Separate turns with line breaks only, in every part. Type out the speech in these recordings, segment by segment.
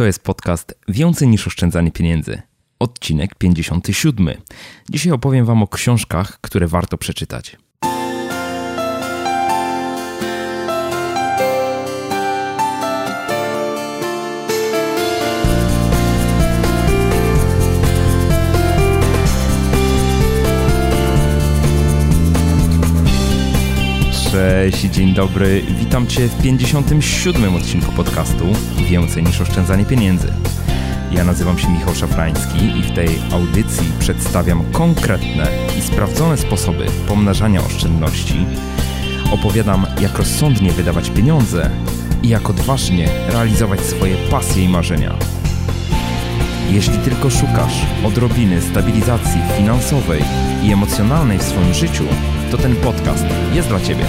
To jest podcast Więcej niż oszczędzanie pieniędzy. Odcinek 57. Dzisiaj opowiem Wam o książkach, które warto przeczytać. Cześć, dzień dobry. Witam Cię w 57. odcinku podcastu Więcej niż oszczędzanie pieniędzy. Ja nazywam się Michał Szafrański i w tej audycji przedstawiam konkretne i sprawdzone sposoby pomnażania oszczędności. Opowiadam, jak rozsądnie wydawać pieniądze i jak odważnie realizować swoje pasje i marzenia. Jeśli tylko szukasz odrobiny stabilizacji finansowej i emocjonalnej w swoim życiu, to ten podcast jest dla Ciebie.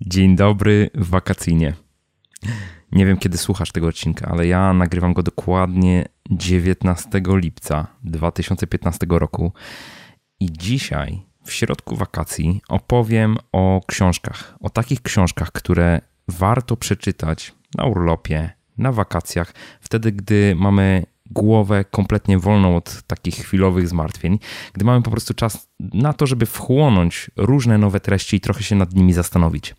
Dzień dobry wakacyjnie. Nie wiem, kiedy słuchasz tego odcinka, ale ja nagrywam go dokładnie 19 lipca 2015 roku. I dzisiaj, w środku wakacji, opowiem o książkach. O takich książkach, które warto przeczytać na urlopie, na wakacjach, wtedy, gdy mamy głowę kompletnie wolną od takich chwilowych zmartwień, gdy mamy po prostu czas na to, żeby wchłonąć różne nowe treści i trochę się nad nimi zastanowić.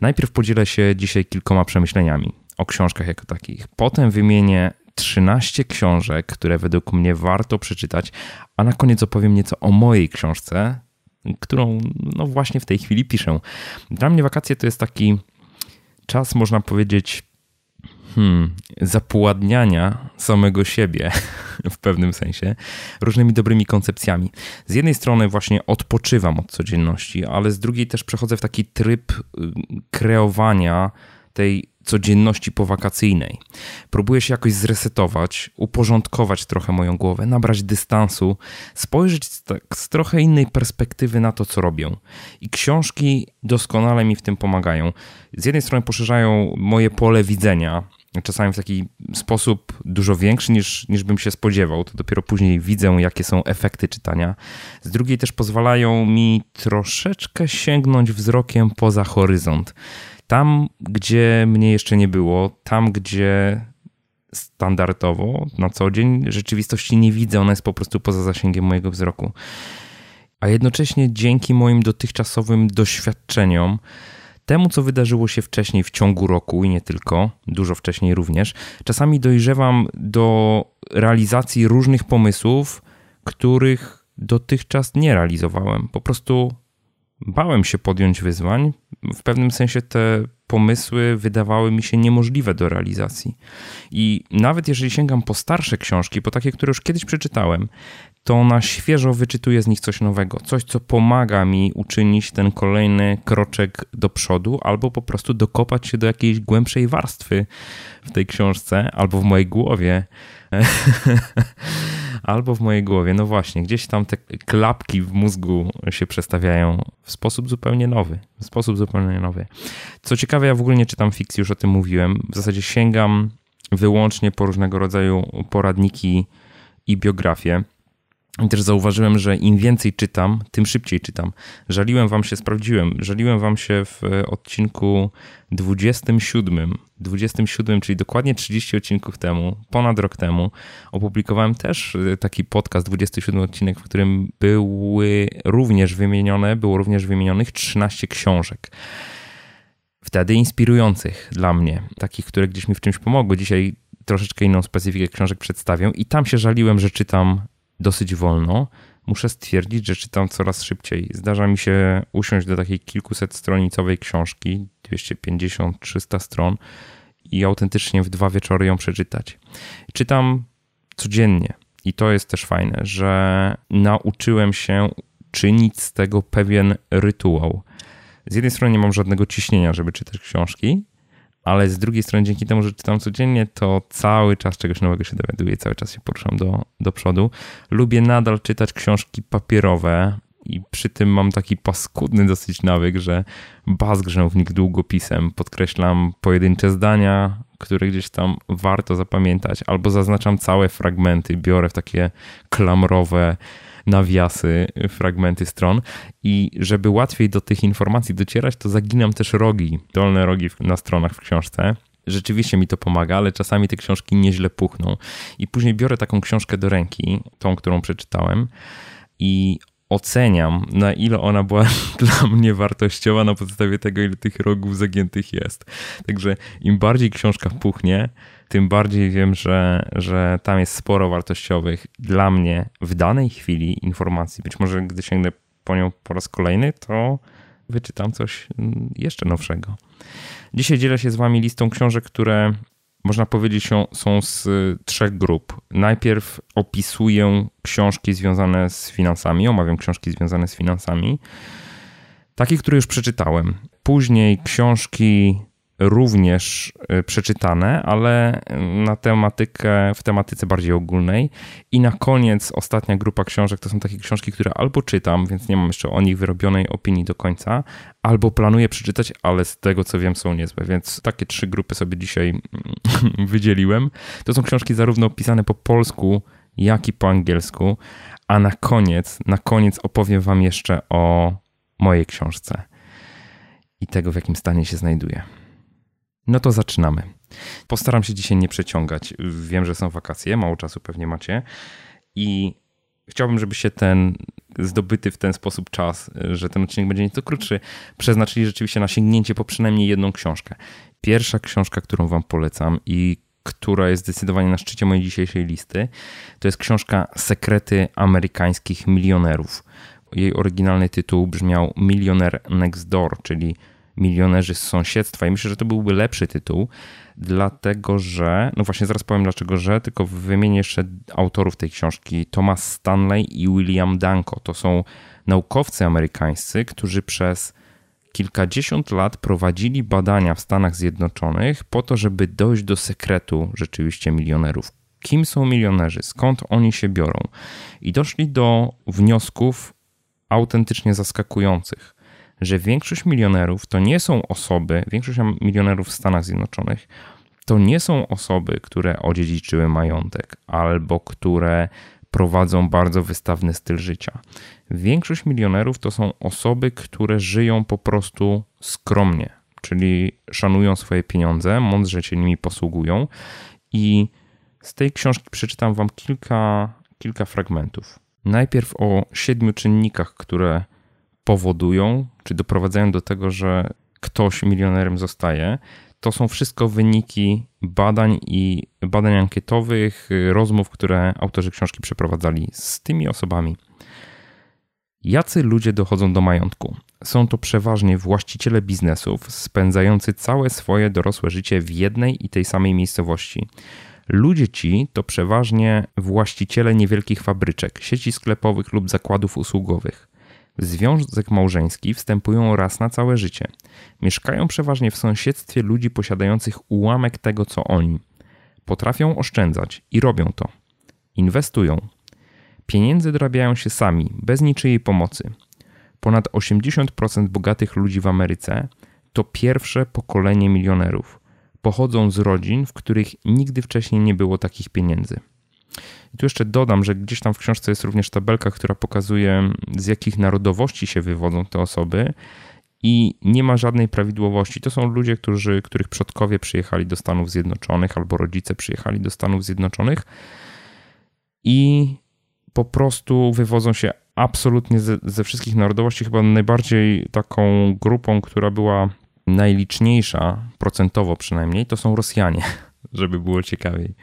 Najpierw podzielę się dzisiaj kilkoma przemyśleniami o książkach jako takich. Potem wymienię 13 książek, które według mnie warto przeczytać, a na koniec opowiem nieco o mojej książce, którą no właśnie w tej chwili piszę. Dla mnie wakacje to jest taki czas, można powiedzieć, hmm, zapładniania samego siebie w pewnym sensie różnymi dobrymi koncepcjami. Z jednej strony właśnie odpoczywam od codzienności, ale z drugiej też przechodzę w taki tryb y, kreowania tej codzienności powakacyjnej. Próbuję się jakoś zresetować, uporządkować trochę moją głowę, nabrać dystansu, spojrzeć z, tak, z trochę innej perspektywy na to, co robię. I książki doskonale mi w tym pomagają. Z jednej strony poszerzają moje pole widzenia, czasami w taki sposób dużo większy niż, niż bym się spodziewał. To dopiero później widzę, jakie są efekty czytania. Z drugiej też pozwalają mi troszeczkę sięgnąć wzrokiem poza horyzont. Tam, gdzie mnie jeszcze nie było, tam, gdzie standardowo na co dzień rzeczywistości nie widzę, ona jest po prostu poza zasięgiem mojego wzroku. A jednocześnie dzięki moim dotychczasowym doświadczeniom, temu, co wydarzyło się wcześniej w ciągu roku i nie tylko, dużo wcześniej również, czasami dojrzewam do realizacji różnych pomysłów, których dotychczas nie realizowałem. Po prostu bałem się podjąć wyzwań. W pewnym sensie te pomysły wydawały mi się niemożliwe do realizacji. I nawet jeżeli sięgam po starsze książki, po takie, które już kiedyś przeczytałem, to na świeżo wyczytuję z nich coś nowego, coś, co pomaga mi uczynić ten kolejny kroczek do przodu, albo po prostu dokopać się do jakiejś głębszej warstwy w tej książce, albo w mojej głowie. albo w mojej głowie. No właśnie, gdzieś tam te klapki w mózgu się przestawiają w sposób zupełnie nowy. W sposób zupełnie nowy. Co ciekawe, ja w ogóle nie czytam fikcji, już o tym mówiłem. W zasadzie sięgam wyłącznie po różnego rodzaju poradniki i biografie. I też zauważyłem, że im więcej czytam, tym szybciej czytam. Żaliłem wam się, sprawdziłem, żaliłem wam się w odcinku 27, 27, czyli dokładnie 30 odcinków temu, ponad rok temu, opublikowałem też taki podcast, 27 odcinek, w którym były również wymienione, było również wymienionych 13 książek. Wtedy inspirujących dla mnie, takich, które gdzieś mi w czymś pomogły. Dzisiaj troszeczkę inną specyfikę książek przedstawię i tam się żaliłem, że czytam dosyć wolno, muszę stwierdzić, że czytam coraz szybciej. Zdarza mi się usiąść do takiej kilkuset stronicowej książki, 250-300 stron i autentycznie w dwa wieczory ją przeczytać. Czytam codziennie i to jest też fajne, że nauczyłem się czynić z tego pewien rytuał. Z jednej strony nie mam żadnego ciśnienia, żeby czytać książki, ale z drugiej strony dzięki temu, że czytam codziennie, to cały czas czegoś nowego się dowiaduję, cały czas się poruszam do, do przodu. Lubię nadal czytać książki papierowe i przy tym mam taki paskudny dosyć nawyk, że bazgrzę w nich długopisem, podkreślam pojedyncze zdania, które gdzieś tam warto zapamiętać, albo zaznaczam całe fragmenty, biorę w takie klamrowe nawiasy, fragmenty stron i żeby łatwiej do tych informacji docierać, to zaginam też rogi, dolne rogi na stronach w książce. Rzeczywiście mi to pomaga, ale czasami te książki nieźle puchną. I później biorę taką książkę do ręki, tą, którą przeczytałem, i oceniam, na ile ona była dla mnie wartościowa na podstawie tego, ile tych rogów zagiętych jest. Także im bardziej książka puchnie, tym bardziej wiem, że, że tam jest sporo wartościowych dla mnie w danej chwili informacji. Być może gdy sięgnę po nią po raz kolejny, to wyczytam coś jeszcze nowszego. Dzisiaj dzielę się z Wami listą książek, które można powiedzieć, są z trzech grup. Najpierw opisuję książki związane z finansami, omawiam książki związane z finansami, takie, które już przeczytałem. Później książki również y, przeczytane, ale na tematykę, w tematyce bardziej ogólnej. I na koniec ostatnia grupa książek to są takie książki, które albo czytam, więc nie mam jeszcze o nich wyrobionej opinii do końca, albo planuję przeczytać, ale z tego co wiem są niezłe, więc takie trzy grupy sobie dzisiaj wydzieliłem. To są książki zarówno pisane po polsku, jak i po angielsku, a na koniec, na koniec opowiem wam jeszcze o mojej książce i tego, w jakim stanie się znajduje. No to zaczynamy. Postaram się dzisiaj nie przeciągać. Wiem, że są wakacje, mało czasu pewnie macie i chciałbym, żeby się ten zdobyty w ten sposób czas, że ten odcinek będzie nieco krótszy, przeznaczyli rzeczywiście na sięgnięcie po przynajmniej jedną książkę. Pierwsza książka, którą wam polecam i która jest zdecydowanie na szczycie mojej dzisiejszej listy, to jest książka Sekrety amerykańskich milionerów. Jej oryginalny tytuł brzmiał Milioner Next Door, czyli milionerzy z sąsiedztwa. I myślę, że to byłby lepszy tytuł, dlatego że, no właśnie zaraz powiem dlaczego, że, tylko wymienię jeszcze autorów tej książki. Thomas Stanley i William Danko. To są naukowcy amerykańscy, którzy przez kilkadziesiąt lat prowadzili badania w Stanach Zjednoczonych po to, żeby dojść do sekretu rzeczywiście milionerów. Kim są milionerzy? Skąd oni się biorą? I doszli do wniosków autentycznie zaskakujących że większość milionerów to nie są osoby, większość milionerów w Stanach Zjednoczonych to nie są osoby, które odziedziczyły majątek albo które prowadzą bardzo wystawny styl życia. Większość milionerów to są osoby, które żyją po prostu skromnie, czyli szanują swoje pieniądze, mądrze się nimi posługują. I z tej książki przeczytam Wam kilka, kilka fragmentów. Najpierw o siedmiu czynnikach, które powodują, czy doprowadzają do tego, że ktoś milionerem zostaje, to są wszystko wyniki badań i badań ankietowych, rozmów, które autorzy książki przeprowadzali z tymi osobami. Jacy ludzie dochodzą do majątku? Są to przeważnie właściciele biznesów spędzający całe swoje dorosłe życie w jednej i tej samej miejscowości. Ludzie ci to przeważnie właściciele niewielkich fabryczek, sieci sklepowych lub zakładów usługowych. W związek małżeński wstępują raz na całe życie. Mieszkają przeważnie w sąsiedztwie ludzi posiadających ułamek tego, co oni. Potrafią oszczędzać i robią to. Inwestują. Pieniędzy dorabiają się sami, bez niczyjej pomocy. Ponad 80% bogatych ludzi w Ameryce to pierwsze pokolenie milionerów. Pochodzą z rodzin, w których nigdy wcześniej nie było takich pieniędzy. I tu jeszcze dodam, że gdzieś tam w książce jest również tabelka, która pokazuje, z jakich narodowości się wywodzą te osoby. I nie ma żadnej prawidłowości. To są ludzie, którzy, których przodkowie przyjechali do Stanów Zjednoczonych albo rodzice przyjechali do Stanów Zjednoczonych i po prostu wywodzą się absolutnie ze, ze wszystkich narodowości. Chyba najbardziej taką grupą, która była najliczniejsza, procentowo przynajmniej, to są Rosjanie, żeby było ciekawiej.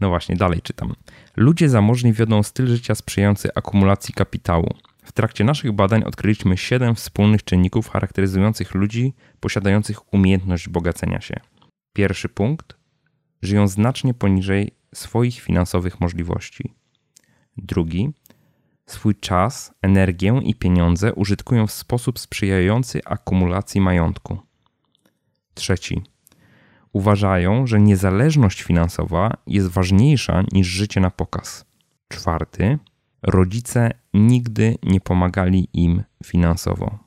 No właśnie, dalej czytam. Ludzie zamożni wiodą styl życia sprzyjający akumulacji kapitału. W trakcie naszych badań odkryliśmy siedem wspólnych czynników charakteryzujących ludzi posiadających umiejętność bogacenia się. Pierwszy punkt: żyją znacznie poniżej swoich finansowych możliwości. Drugi: swój czas, energię i pieniądze użytkują w sposób sprzyjający akumulacji majątku. Trzeci: uważają, że niezależność finansowa jest ważniejsza niż życie na pokaz. Czwarty, rodzice nigdy nie pomagali im finansowo.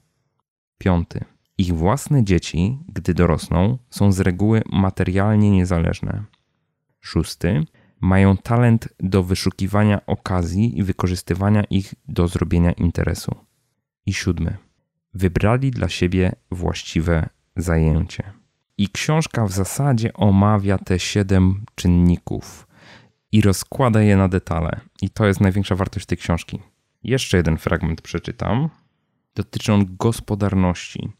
Piąty, Ich własne dzieci, gdy dorosną, są z reguły materialnie niezależne. Szósty, mają talent do wyszukiwania okazji i wykorzystywania ich do zrobienia interesu. I siódmy, wybrali dla siebie właściwe zajęcie. I książka w zasadzie omawia te siedem czynników i rozkłada je na detale. I to jest największa wartość tej książki. Jeszcze jeden fragment przeczytam. Dotyczy on gospodarności.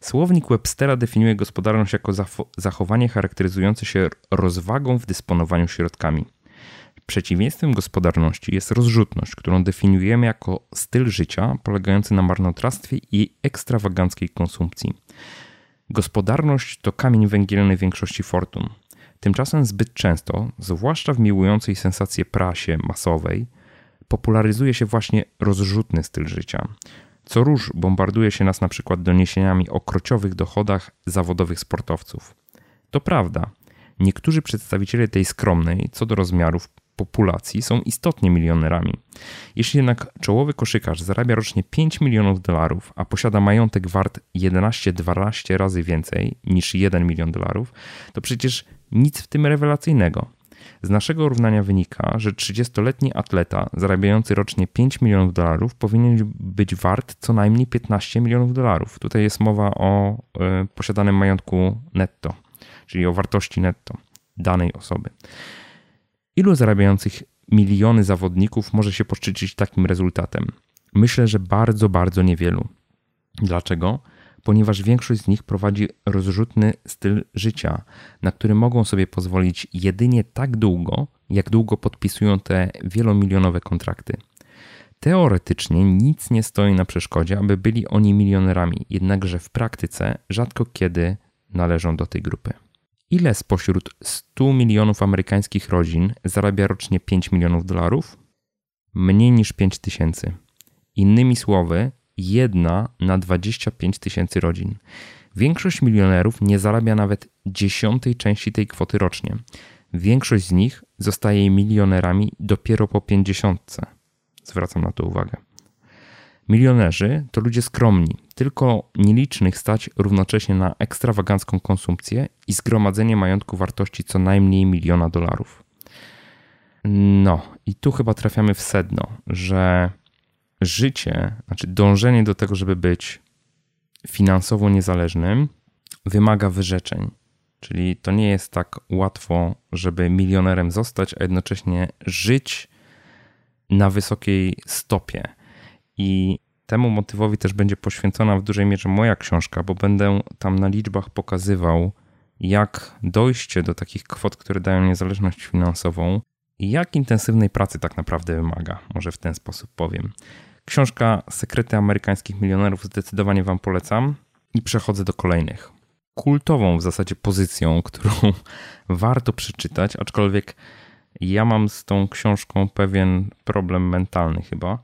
Słownik Webstera definiuje gospodarność jako zachowanie charakteryzujące się rozwagą w dysponowaniu środkami. Przeciwieństwem gospodarności jest rozrzutność, którą definiujemy jako styl życia polegający na marnotrawstwie i ekstrawaganckiej konsumpcji. Gospodarność to kamień węgielny większości fortun. Tymczasem zbyt często, zwłaszcza w miłującej sensację prasie masowej, popularyzuje się właśnie rozrzutny styl życia. Co róż bombarduje się nas na przykład doniesieniami o krociowych dochodach zawodowych sportowców. To prawda, niektórzy przedstawiciele tej skromnej, co do rozmiarów populacji, są istotnie milionerami. Jeśli jednak czołowy koszykarz zarabia rocznie 5 milionów dolarów, a posiada majątek wart 11-12 razy więcej niż 1 milion dolarów, to przecież nic w tym rewelacyjnego. Z naszego równania wynika, że 30-letni atleta zarabiający rocznie 5 milionów dolarów powinien być wart co najmniej 15 milionów dolarów. Tutaj jest mowa o y, posiadanym majątku netto, czyli o wartości netto danej osoby. Ilu zarabiających miliony zawodników może się poszczycić takim rezultatem? Myślę, że bardzo, bardzo niewielu. Dlaczego? ponieważ większość z nich prowadzi rozrzutny styl życia, na który mogą sobie pozwolić jedynie tak długo, jak długo podpisują te wielomilionowe kontrakty. Teoretycznie nic nie stoi na przeszkodzie, aby byli oni milionerami, jednakże w praktyce rzadko kiedy należą do tej grupy. Ile spośród 100 milionów amerykańskich rodzin zarabia rocznie 5 milionów dolarów? Mniej niż 5 tysięcy. Innymi słowy, jedna na 25 tysięcy rodzin. Większość milionerów nie zarabia nawet dziesiątej części tej kwoty rocznie. Większość z nich zostaje milionerami dopiero po pięćdziesiątce. Zwracam na to uwagę. Milionerzy to ludzie skromni, tylko nielicznych stać równocześnie na ekstrawagancką konsumpcję i zgromadzenie majątku wartości co najmniej miliona dolarów. No, i tu chyba trafiamy w sedno, że życie, znaczy dążenie do tego, żeby być finansowo niezależnym, wymaga wyrzeczeń. Czyli to nie jest tak łatwo, żeby milionerem zostać, a jednocześnie żyć na wysokiej stopie. I temu motywowi też będzie poświęcona w dużej mierze moja książka, bo będę tam na liczbach pokazywał, jak dojście do takich kwot, które dają niezależność finansową, i jak intensywnej pracy tak naprawdę wymaga. Może w ten sposób powiem. Książka Sekrety amerykańskich milionerów zdecydowanie Wam polecam i przechodzę do kolejnych. Kultową w zasadzie pozycją, którą warto przeczytać, aczkolwiek ja mam z tą książką pewien problem mentalny chyba.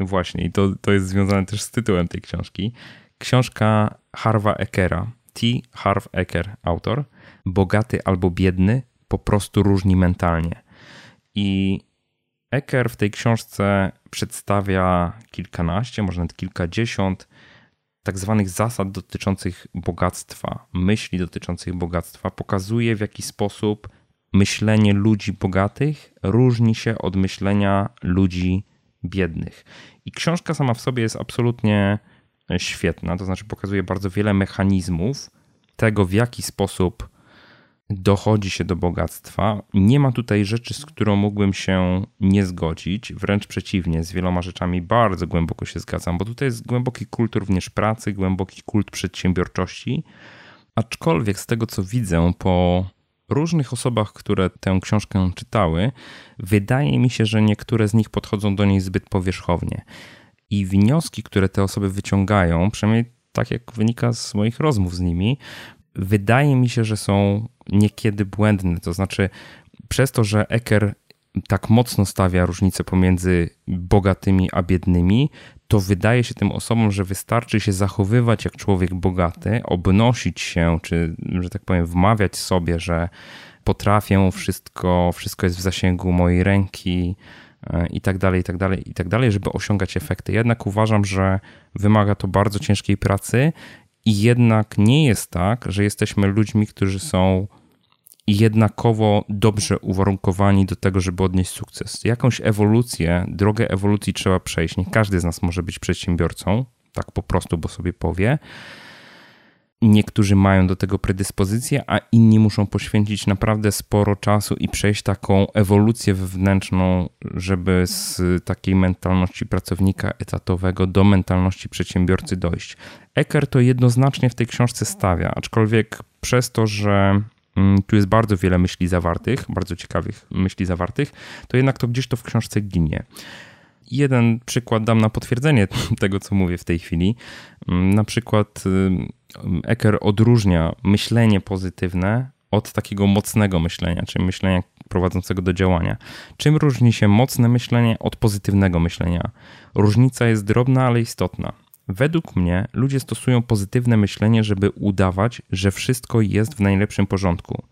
Właśnie, i to, to jest związane też z tytułem tej książki. Książka Harva Eckera, T. Harv Ecker, autor. Bogaty albo biedny, po prostu różni mentalnie. I Ecker w tej książce przedstawia kilkanaście, może nawet kilkadziesiąt tak zwanych zasad dotyczących bogactwa, myśli dotyczących bogactwa. Pokazuje w jaki sposób myślenie ludzi bogatych różni się od myślenia ludzi biednych. I książka sama w sobie jest absolutnie świetna, to znaczy pokazuje bardzo wiele mechanizmów tego, w jaki sposób dochodzi się do bogactwa. Nie ma tutaj rzeczy, z którą mógłbym się nie zgodzić. Wręcz przeciwnie, z wieloma rzeczami bardzo głęboko się zgadzam, bo tutaj jest głęboki kult również pracy, głęboki kult przedsiębiorczości. Aczkolwiek z tego co widzę po różnych osobach, które tę książkę czytały, wydaje mi się, że niektóre z nich podchodzą do niej zbyt powierzchownie. I wnioski, które te osoby wyciągają, przynajmniej tak jak wynika z moich rozmów z nimi, wydaje mi się, że są niekiedy błędne. To znaczy, przez to, że Ecker tak mocno stawia różnicę pomiędzy bogatymi a biednymi, to wydaje się tym osobom, że wystarczy się zachowywać jak człowiek bogaty, obnosić się, czy, że tak powiem, wmawiać sobie, że potrafię wszystko, wszystko jest w zasięgu mojej ręki e, i tak dalej, i tak dalej, i tak dalej, żeby osiągać efekty. Jednak uważam, że wymaga to bardzo ciężkiej pracy I jednak nie jest tak, że jesteśmy ludźmi, którzy są jednakowo dobrze uwarunkowani do tego, żeby odnieść sukces. Jakąś ewolucję, drogę ewolucji trzeba przejść. Nie każdy z nas może być przedsiębiorcą, tak po prostu, bo sobie powie. Niektórzy mają do tego predyspozycję, a inni muszą poświęcić naprawdę sporo czasu i przejść taką ewolucję wewnętrzną, żeby z takiej mentalności pracownika etatowego do mentalności przedsiębiorcy dojść. Eker to jednoznacznie w tej książce stawia, aczkolwiek przez to, że tu jest bardzo wiele myśli zawartych, bardzo ciekawych myśli zawartych, to jednak to gdzieś to w książce ginie. Jeden przykład dam na potwierdzenie tego, co mówię w tej chwili. Mm, na przykład Eker odróżnia myślenie pozytywne od takiego mocnego myślenia, czyli myślenia prowadzącego do działania. Czym różni się mocne myślenie od pozytywnego myślenia? Różnica jest drobna, ale istotna. Według mnie ludzie stosują pozytywne myślenie, żeby udawać, że wszystko jest w najlepszym porządku,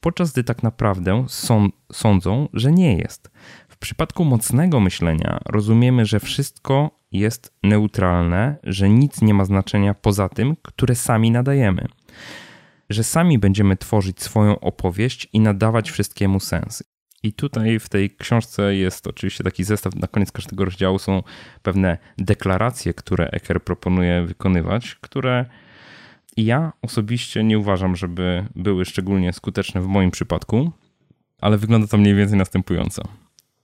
podczas gdy tak naprawdę sądzą, że nie jest. W przypadku mocnego myślenia rozumiemy, że wszystko jest neutralne, że nic nie ma znaczenia poza tym, które sami nadajemy. Że sami będziemy tworzyć swoją opowieść i nadawać wszystkiemu sens. I tutaj w tej książce jest oczywiście taki zestaw, na koniec każdego rozdziału są pewne deklaracje, które Eker proponuje wykonywać, które ja osobiście nie uważam, żeby były szczególnie skuteczne w moim przypadku, ale wygląda to mniej więcej następująco.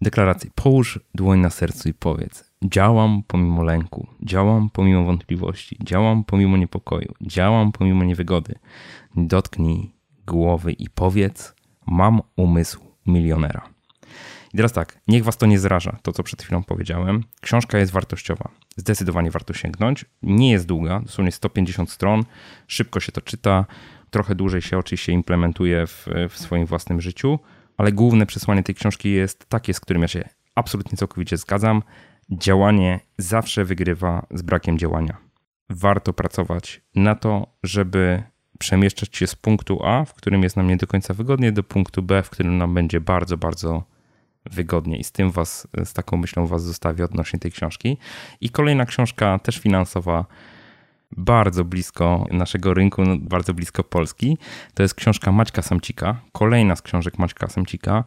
Deklaracje. Połóż dłoń na sercu i powiedz: Działam pomimo lęku, działam pomimo wątpliwości, działam pomimo niepokoju, działam pomimo niewygody. Dotknij głowy i powiedz: Mam umysł milionera. I teraz tak, niech was to nie zraża, to co przed chwilą powiedziałem. Książka jest wartościowa. Zdecydowanie warto sięgnąć. Nie jest długa, dosłownie 150 stron, szybko się to czyta, trochę dłużej się oczywiście implementuje w, w swoim własnym życiu ale główne przesłanie tej książki jest takie, z którym ja się absolutnie całkowicie zgadzam. Działanie zawsze wygrywa z brakiem działania. Warto pracować na to, żeby przemieszczać się z punktu A, w którym jest nam nie do końca wygodnie, do punktu B, w którym nam będzie bardzo, bardzo wygodnie. I z tym was, z taką myślą was zostawię odnośnie tej książki. I kolejna książka, też finansowa, bardzo blisko naszego rynku, no, bardzo blisko Polski. To jest książka Maćka Samcika, kolejna z książek Maćka Samcika.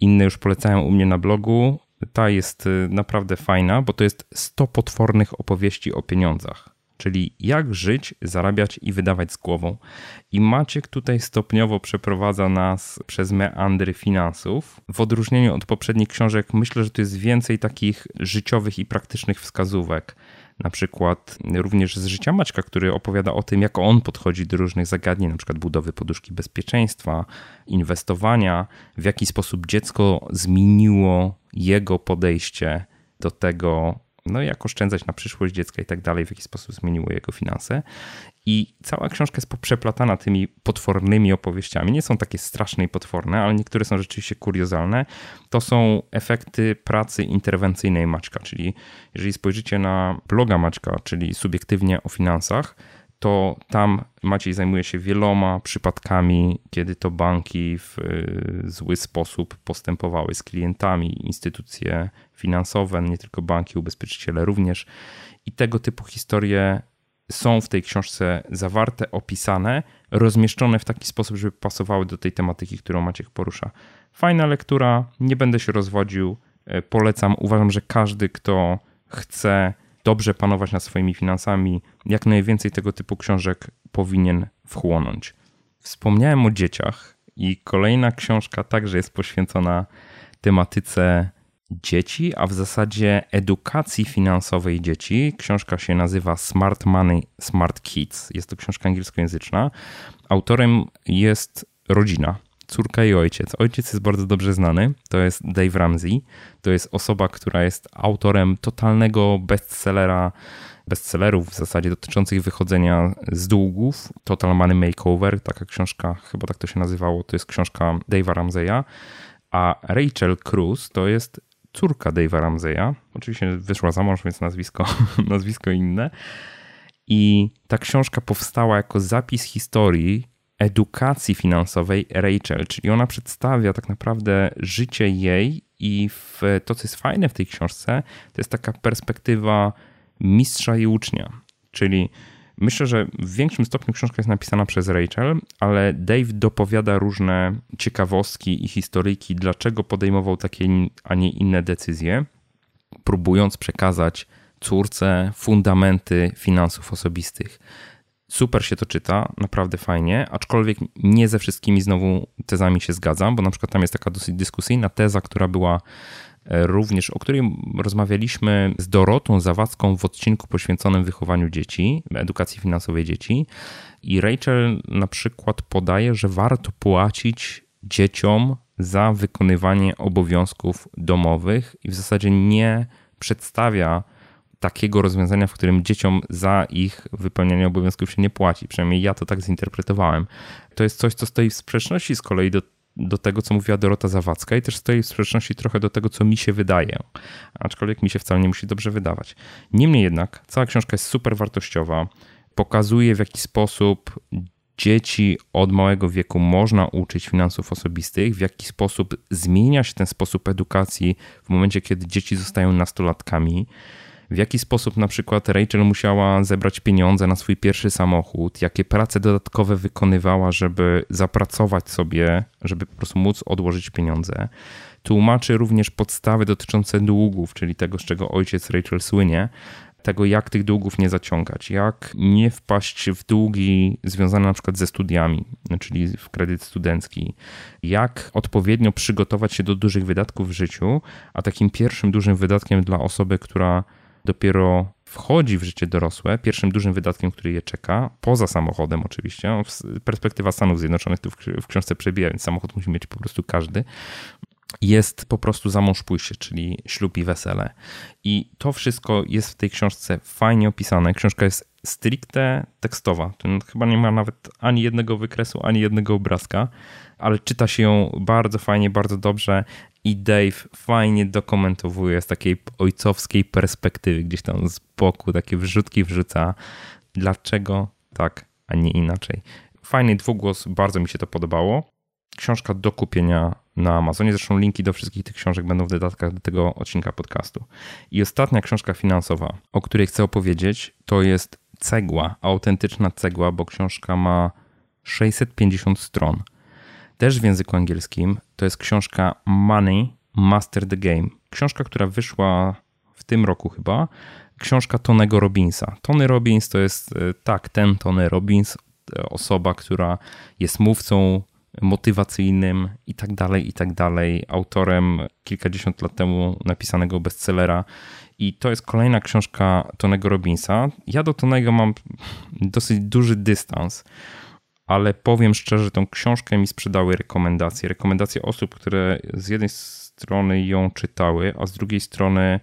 Inne już polecają u mnie na blogu. Ta jest y, naprawdę fajna, bo to jest 100 potwornych opowieści o pieniądzach. Czyli jak żyć, zarabiać i wydawać z głową. I Maciek tutaj stopniowo przeprowadza nas przez meandry finansów. W odróżnieniu od poprzednich książek, myślę, że tu jest więcej takich życiowych i praktycznych wskazówek na przykład również z życia Maćka, który opowiada o tym, jak on podchodzi do różnych zagadnień, na przykład budowy poduszki bezpieczeństwa, inwestowania, w jaki sposób dziecko zmieniło jego podejście do tego, no jak oszczędzać na przyszłość dziecka i tak dalej, w jaki sposób zmieniło jego finanse. I cała książka jest przeplatana tymi potwornymi opowieściami. Nie są takie straszne i potworne, ale niektóre są rzeczywiście kuriozalne. To są efekty pracy interwencyjnej Maćka, czyli jeżeli spojrzycie na bloga Maćka, czyli subiektywnie o finansach, to tam Maciej zajmuje się wieloma przypadkami, kiedy to banki w y, zły sposób postępowały z klientami, instytucje finansowe, nie tylko banki, ubezpieczyciele również. I tego typu historie są w tej książce zawarte, opisane, rozmieszczone w taki sposób, żeby pasowały do tej tematyki, którą Maciek porusza. Fajna lektura, nie będę się rozwodził, e, polecam. Uważam, że każdy, kto chce dobrze panować nad swoimi finansami, jak najwięcej tego typu książek powinien wchłonąć. Wspomniałem o dzieciach i kolejna książka także jest poświęcona tematyce dzieci, a w zasadzie edukacji finansowej dzieci. Książka się nazywa Smart Money, Smart Kids. Jest to książka angielskojęzyczna. Autorem jest rodzina, córka i ojciec. Ojciec jest bardzo dobrze znany, to jest Dave Ramsey. To jest osoba, która jest autorem totalnego bestsellera, bestsellerów w zasadzie dotyczących wychodzenia z długów. Total Money Makeover, taka książka, chyba tak to się nazywało, to jest książka Dave'a Ramseya. A Rachel Cruz to jest córka Dave'a Ramseya. Oczywiście wyszła za mąż, więc nazwisko, nazwisko inne. I ta książka powstała jako zapis historii edukacji finansowej Rachel, czyli ona przedstawia tak naprawdę życie jej i w to, co jest fajne w tej książce, to jest taka perspektywa mistrza i ucznia. Czyli Myślę, że w większym stopniu książka jest napisana przez Rachel, ale Dave dopowiada różne ciekawostki i historyjki, dlaczego podejmował takie, a nie inne decyzje, próbując przekazać córce fundamenty finansów osobistych. Super się to czyta, naprawdę fajnie, aczkolwiek nie ze wszystkimi znowu tezami się zgadzam, bo na przykład tam jest taka dosyć dyskusyjna teza, która była e, również, o której rozmawialiśmy z Dorotą Zawadzką w odcinku poświęconym wychowaniu dzieci, edukacji finansowej dzieci. I Rachel na przykład podaje, że warto płacić dzieciom za wykonywanie obowiązków domowych i w zasadzie nie przedstawia takiego rozwiązania, w którym dzieciom za ich wypełnianie obowiązków się nie płaci. Przynajmniej ja to tak zinterpretowałem. To jest coś, co stoi w sprzeczności z kolei do, do tego, co mówiła Dorota Zawadzka i też stoi w sprzeczności trochę do tego, co mi się wydaje. Aczkolwiek mi się wcale nie musi dobrze wydawać. Niemniej jednak, cała książka jest super wartościowa. Pokazuje, w jaki sposób dzieci od małego wieku można uczyć finansów osobistych, w jaki sposób zmienia się ten sposób edukacji w momencie, kiedy dzieci zostają nastolatkami w jaki sposób na przykład Rachel musiała zebrać pieniądze na swój pierwszy samochód, jakie prace dodatkowe wykonywała, żeby zapracować sobie, żeby po prostu móc odłożyć pieniądze. Tłumaczy również podstawy dotyczące długów, czyli tego, z czego ojciec Rachel słynie, tego, jak tych długów nie zaciągać, jak nie wpaść w długi związane na przykład ze studiami, czyli w kredyt studencki, jak odpowiednio przygotować się do dużych wydatków w życiu, a takim pierwszym dużym wydatkiem dla osoby, która dopiero wchodzi w życie dorosłe, pierwszym dużym wydatkiem, który je czeka, poza samochodem oczywiście, perspektywa Stanów Zjednoczonych tu w książce przebija, więc samochód musi mieć po prostu każdy, jest po prostu za mąż pójście, czyli ślub i wesele. I to wszystko jest w tej książce fajnie opisane. Książka jest stricte tekstowa. To chyba nie ma nawet ani jednego wykresu, ani jednego obrazka, ale czyta się ją bardzo fajnie, bardzo dobrze i Dave fajnie dokumentowuje z takiej ojcowskiej perspektywy, gdzieś tam z boku takie wrzutki wrzuca. Dlaczego tak, a nie inaczej? Fajny dwugłos, bardzo mi się to podobało. Książka do kupienia na Amazonie. Zresztą linki do wszystkich tych książek będą w dodatkach do tego odcinka podcastu. I ostatnia książka finansowa, o której chcę opowiedzieć, to jest Cegła, autentyczna cegła, bo książka ma 650 stron też w języku angielskim. To jest książka Money Master the Game. Książka, która wyszła w tym roku chyba. Książka Tonego Robinsa. Tony Robbins to jest, e, tak, ten Tony Robbins, e, osoba, która jest mówcą motywacyjnym i tak dalej, i tak dalej, autorem kilkadziesiąt lat temu napisanego bestsellera. I to jest kolejna książka Tonego Robinsa. Ja do Tonego mam dosyć duży dystans ale powiem szczerze, tą książkę mi sprzedały rekomendacje. Rekomendacje osób, które z jednej strony ją czytały, a z drugiej strony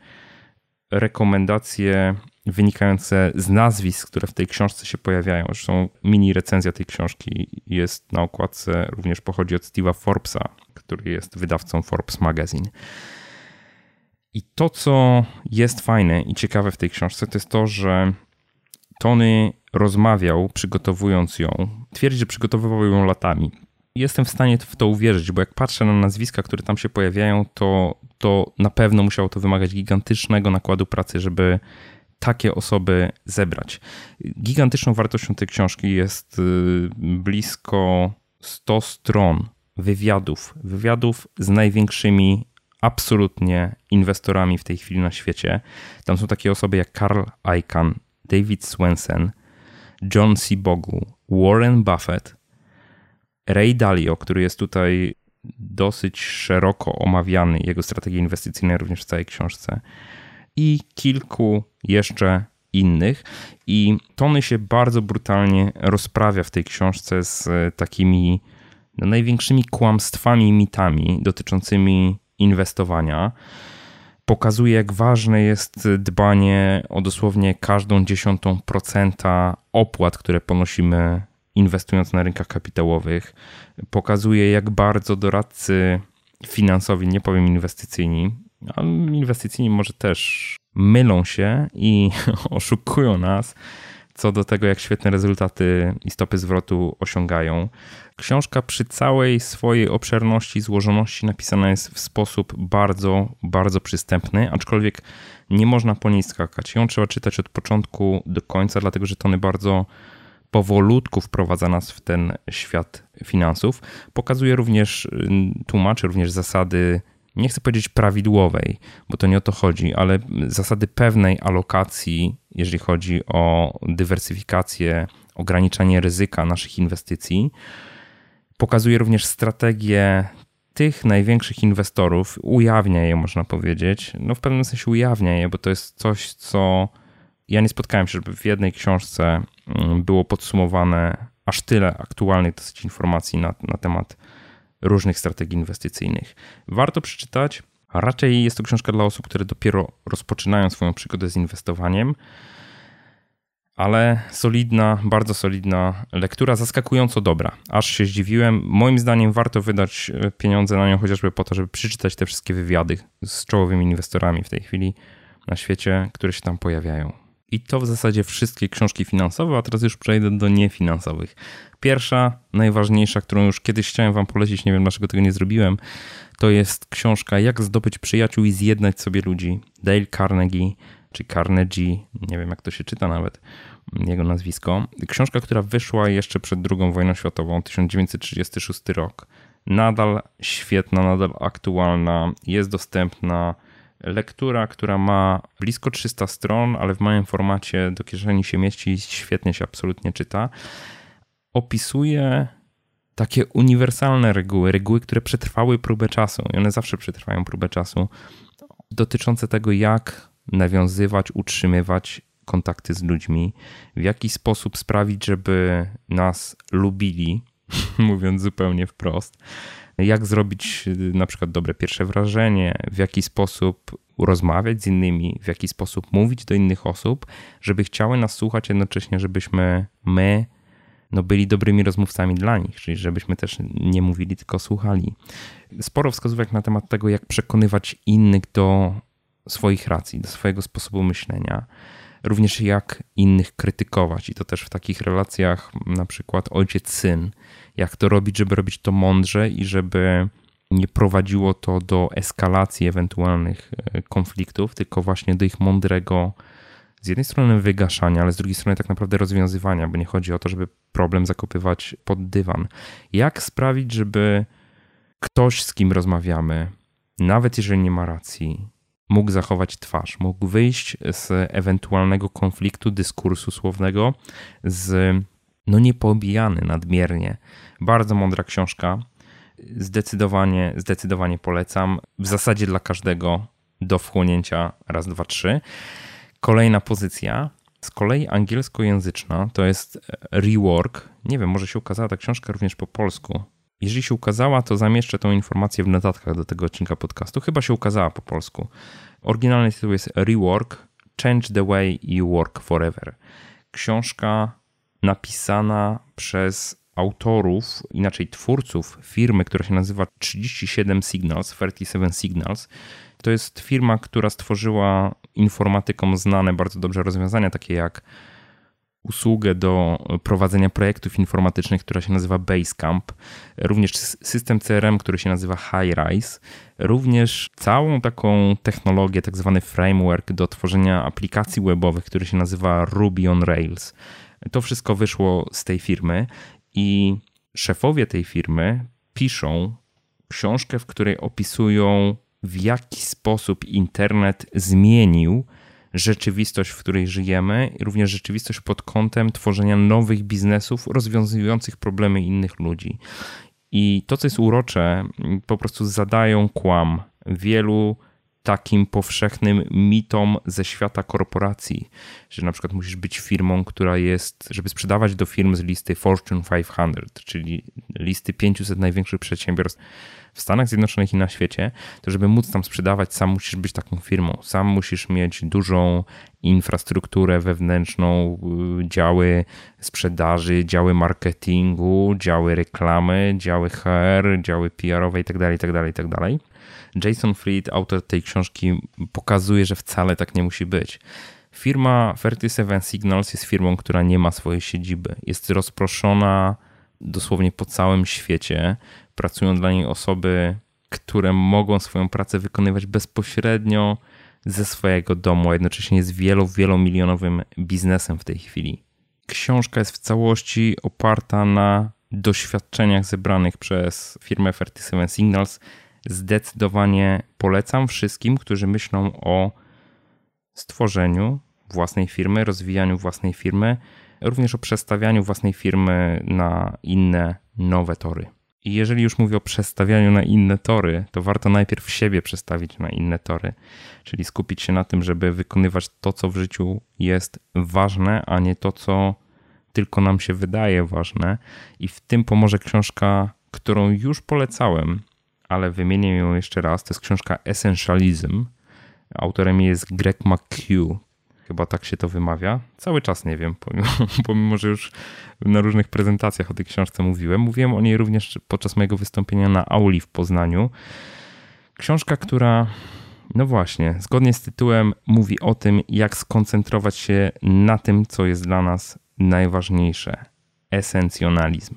rekomendacje wynikające z nazwisk, które w tej książce się pojawiają. Zresztą mini recenzja tej książki jest na okładce, również pochodzi od Steve'a Forbesa, który jest wydawcą Forbes Magazine. I to, co jest fajne i ciekawe w tej książce, to jest to, że Tony rozmawiał, przygotowując ją. Twierdzi, że przygotowywał ją latami. Jestem w stanie w to uwierzyć, bo jak patrzę na nazwiska, które tam się pojawiają, to, to na pewno musiało to wymagać gigantycznego nakładu pracy, żeby takie osoby zebrać. Gigantyczną wartością tej książki jest y, blisko 100 stron wywiadów, wywiadów z największymi absolutnie inwestorami w tej chwili na świecie. Tam są takie osoby jak Carl Icahn, David Swensen, John C. Bogle, Warren Buffett, Ray Dalio, który jest tutaj dosyć szeroko omawiany, jego strategie inwestycyjne również w całej książce, i kilku jeszcze innych. I Tony się bardzo brutalnie rozprawia w tej książce z takimi no, największymi kłamstwami i mitami dotyczącymi inwestowania pokazuje, jak ważne jest dbanie o dosłownie każdą dziesiątą procenta opłat, które ponosimy inwestując na rynkach kapitałowych. Pokazuje, jak bardzo doradcy finansowi, nie powiem inwestycyjni, ale inwestycyjni może też mylą się i oszukują nas co do tego, jak świetne rezultaty i stopy zwrotu osiągają. Książka przy całej swojej obszerności, złożoności napisana jest w sposób bardzo, bardzo przystępny, aczkolwiek nie można po niej skakać. Ją trzeba czytać od początku do końca, dlatego że to one bardzo powolutku wprowadza nas w ten świat finansów. Pokazuje również, y, tłumaczy również zasady, nie chcę powiedzieć prawidłowej, bo to nie o to chodzi, ale zasady pewnej alokacji, jeżeli chodzi o dywersyfikację, ograniczanie ryzyka naszych inwestycji. Pokazuje również strategię tych największych inwestorów, ujawnia je, można powiedzieć. No, w pewnym sensie ujawnia je, bo to jest coś, co ja nie spotkałem się, żeby w jednej książce mm, było podsumowane aż tyle aktualnych dosyć informacji na, na temat różnych strategii inwestycyjnych. Warto przeczytać. A raczej jest to książka dla osób, które dopiero rozpoczynają swoją przygodę z inwestowaniem, ale solidna, bardzo solidna lektura, zaskakująco dobra. Aż się zdziwiłem. Moim zdaniem warto wydać e, pieniądze na nią chociażby po to, żeby przeczytać te wszystkie wywiady z czołowymi inwestorami w tej chwili na świecie, które się tam pojawiają. I to w zasadzie wszystkie książki finansowe, a teraz już przejdę do niefinansowych. Pierwsza, najważniejsza, którą już kiedyś chciałem Wam polecić, nie wiem dlaczego tego nie zrobiłem, to jest książka Jak zdobyć przyjaciół i zjednać sobie ludzi. Dale Carnegie, czy Carnegie, nie wiem jak to się czyta nawet, jego nazwisko. Książka, która wyszła jeszcze przed II wojną światową, 1936 rok. Nadal świetna, nadal aktualna, jest dostępna lektura, która ma blisko 300 stron, ale w małym formacie do kieszeni się mieści i świetnie się absolutnie czyta. Opisuje takie uniwersalne reguły, reguły, które przetrwały próbę czasu i one zawsze przetrwają próbę czasu, dotyczące tego, jak nawiązywać, utrzymywać kontakty z ludźmi, w jaki sposób sprawić, żeby nas lubili, mówiąc zupełnie wprost, jak zrobić na przykład dobre pierwsze wrażenie, w jaki sposób rozmawiać z innymi, w jaki sposób mówić do innych osób, żeby chciały nas słuchać jednocześnie, żebyśmy my no, byli dobrymi rozmówcami dla nich, czyli żebyśmy też nie mówili, tylko słuchali. Sporo wskazówek na temat tego, jak przekonywać innych do swoich racji, do swojego sposobu myślenia. Również jak innych krytykować, i to też w takich relacjach, na przykład ojciec-syn, jak to robić, żeby robić to mądrze i żeby nie prowadziło to do eskalacji ewentualnych e, konfliktów, tylko właśnie do ich mądrego, z jednej strony wygaszania, ale z drugiej strony tak naprawdę rozwiązywania, bo nie chodzi o to, żeby problem zakopywać pod dywan. Jak sprawić, żeby ktoś, z kim rozmawiamy, nawet jeżeli nie ma racji, mógł zachować twarz, mógł wyjść z ewentualnego konfliktu, dyskursu słownego z no niepobijany nadmiernie. Bardzo mądra książka. Zdecydowanie, zdecydowanie polecam. W zasadzie dla każdego do wchłonięcia raz, dwa, trzy. Kolejna pozycja, z kolei angielskojęzyczna, to jest Rework. Nie wiem, może się ukazała ta książka również po polsku. Jeżeli się ukazała, to zamieszczę tą informację w notatkach do tego odcinka podcastu. Chyba się ukazała po polsku. Oryginalny tytuł jest Rework Change the Way You Work Forever. Książka napisana przez autorów, inaczej twórców firmy, która się nazywa 37 Signals, 37 Signals. To jest firma, która stworzyła informatykom znane bardzo dobrze rozwiązania, takie jak usługę do prowadzenia projektów informatycznych, która się nazywa Basecamp, również system CRM, który się nazywa HighRise, również całą taką technologię, tak zwany framework do tworzenia aplikacji webowych, który się nazywa Ruby on Rails. To wszystko wyszło z tej firmy i szefowie tej firmy piszą książkę, w której opisują, w jaki sposób internet zmienił rzeczywistość, w której żyjemy, również rzeczywistość pod kątem tworzenia nowych biznesów rozwiązujących problemy innych ludzi. I to, co jest urocze, po prostu zadają kłam wielu takim powszechnym mitom ze świata korporacji, że na przykład musisz być firmą, która jest, żeby sprzedawać do firm z listy Fortune 500, czyli listy 500 największych przedsiębiorstw w Stanach Zjednoczonych i na świecie, to żeby móc tam sprzedawać, sam musisz być taką firmą. Sam musisz mieć dużą infrastrukturę wewnętrzną, y, działy sprzedaży, działy marketingu, działy reklamy, działy HR, działy PR-owe itd., itd., itd. Jason Fried, autor tej książki, pokazuje, że wcale tak nie musi być. Firma 37 Signals jest firmą, która nie ma swojej siedziby. Jest rozproszona dosłownie po całym świecie. Pracują dla niej osoby, które mogą swoją pracę wykonywać bezpośrednio ze swojego domu, a jednocześnie jest wielo, wielomilionowym biznesem w tej chwili. Książka jest w całości oparta na doświadczeniach zebranych przez firmę 37 Signals. Zdecydowanie polecam wszystkim, którzy myślą o stworzeniu własnej firmy, rozwijaniu własnej firmy, również o przestawianiu własnej firmy na inne, nowe tory. I jeżeli już mówię o przestawianiu na inne tory, to warto najpierw siebie przestawić na inne tory, czyli skupić się na tym, żeby wykonywać to, co w życiu jest ważne, a nie to, co tylko nam się wydaje ważne. I w tym pomoże książka, którą już polecałem, ale wymienię ją jeszcze raz. To jest książka Essentialism. Autorem jest Greg McHugh. Chyba tak się to wymawia. Cały czas nie wiem, pomimo, pomimo, że już na różnych prezentacjach o tej książce mówiłem. Mówiłem o niej również podczas mojego wystąpienia na Auli w Poznaniu. Książka, która, no właśnie, zgodnie z tytułem, mówi o tym, jak skoncentrować się na tym, co jest dla nas najważniejsze esencjonalizm.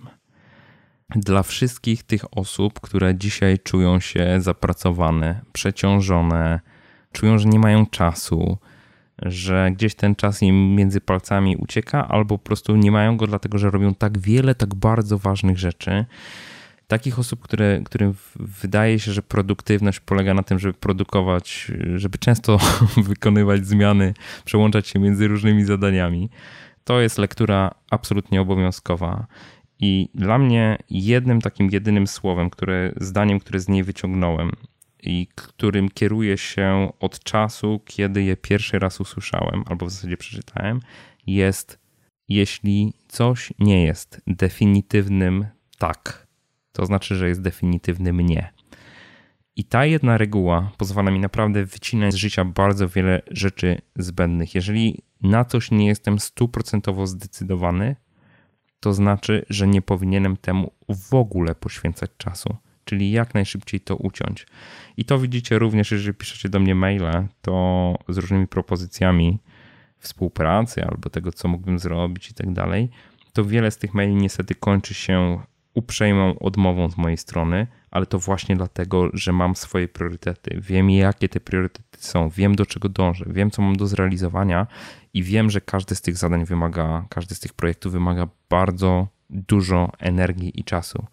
Dla wszystkich tych osób, które dzisiaj czują się zapracowane, przeciążone, czują, że nie mają czasu, że gdzieś ten czas im między palcami ucieka, albo po prostu nie mają go, dlatego że robią tak wiele, tak bardzo ważnych rzeczy. Takich osób, które, którym wydaje się, że produktywność polega na tym, żeby produkować, żeby często wykonywać zmiany, przełączać się między różnymi zadaniami. To jest lektura absolutnie obowiązkowa. I dla mnie jednym takim jedynym słowem, które, zdaniem, które z niej wyciągnąłem, i którym kieruję się od czasu, kiedy je pierwszy raz usłyszałem, albo w zasadzie przeczytałem, jest: jeśli coś nie jest definitywnym tak, to znaczy, że jest definitywnym nie. I ta jedna reguła pozwala mi naprawdę wycinać z życia bardzo wiele rzeczy zbędnych. Jeżeli na coś nie jestem stuprocentowo zdecydowany, to znaczy, że nie powinienem temu w ogóle poświęcać czasu czyli jak najszybciej to uciąć. I to widzicie również, jeżeli piszecie do mnie maile, to z różnymi propozycjami współpracy albo tego, co mógłbym zrobić i tak dalej, to wiele z tych maili niestety kończy się uprzejmą odmową z mojej strony, ale to właśnie dlatego, że mam swoje priorytety. Wiem, jakie te priorytety są, wiem, do czego dążę, wiem, co mam do zrealizowania i wiem, że każdy z tych zadań wymaga, każdy z tych projektów wymaga bardzo dużo energii i czasu.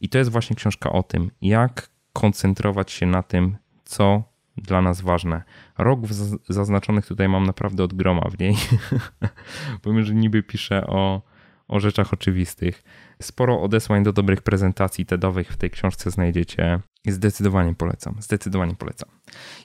I to jest właśnie książka o tym, jak koncentrować się na tym, co dla nas ważne. Rogów zaznaczonych tutaj mam naprawdę od groma w niej. Powiem, że niby piszę o, o rzeczach oczywistych. Sporo odesłań do dobrych prezentacji TEDowych w tej książce znajdziecie. Zdecydowanie polecam, zdecydowanie polecam.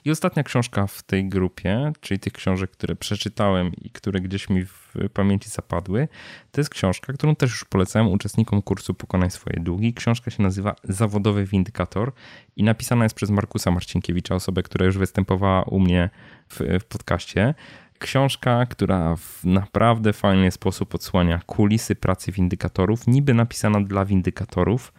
I ostatnia książka w tej grupie, czyli tych książek, które przeczytałem i które gdzieś mi w pamięci zapadły, to jest książka, którą też już polecałem uczestnikom kursu Pokonaj swoje długi. Książka się nazywa Zawodowy Windykator i napisana jest przez Markusa Marcinkiewicza, osobę, która już występowała u mnie w, w podcaście. Książka, która w naprawdę fajny sposób odsłania kulisy pracy windykatorów, niby napisana dla windykatorów,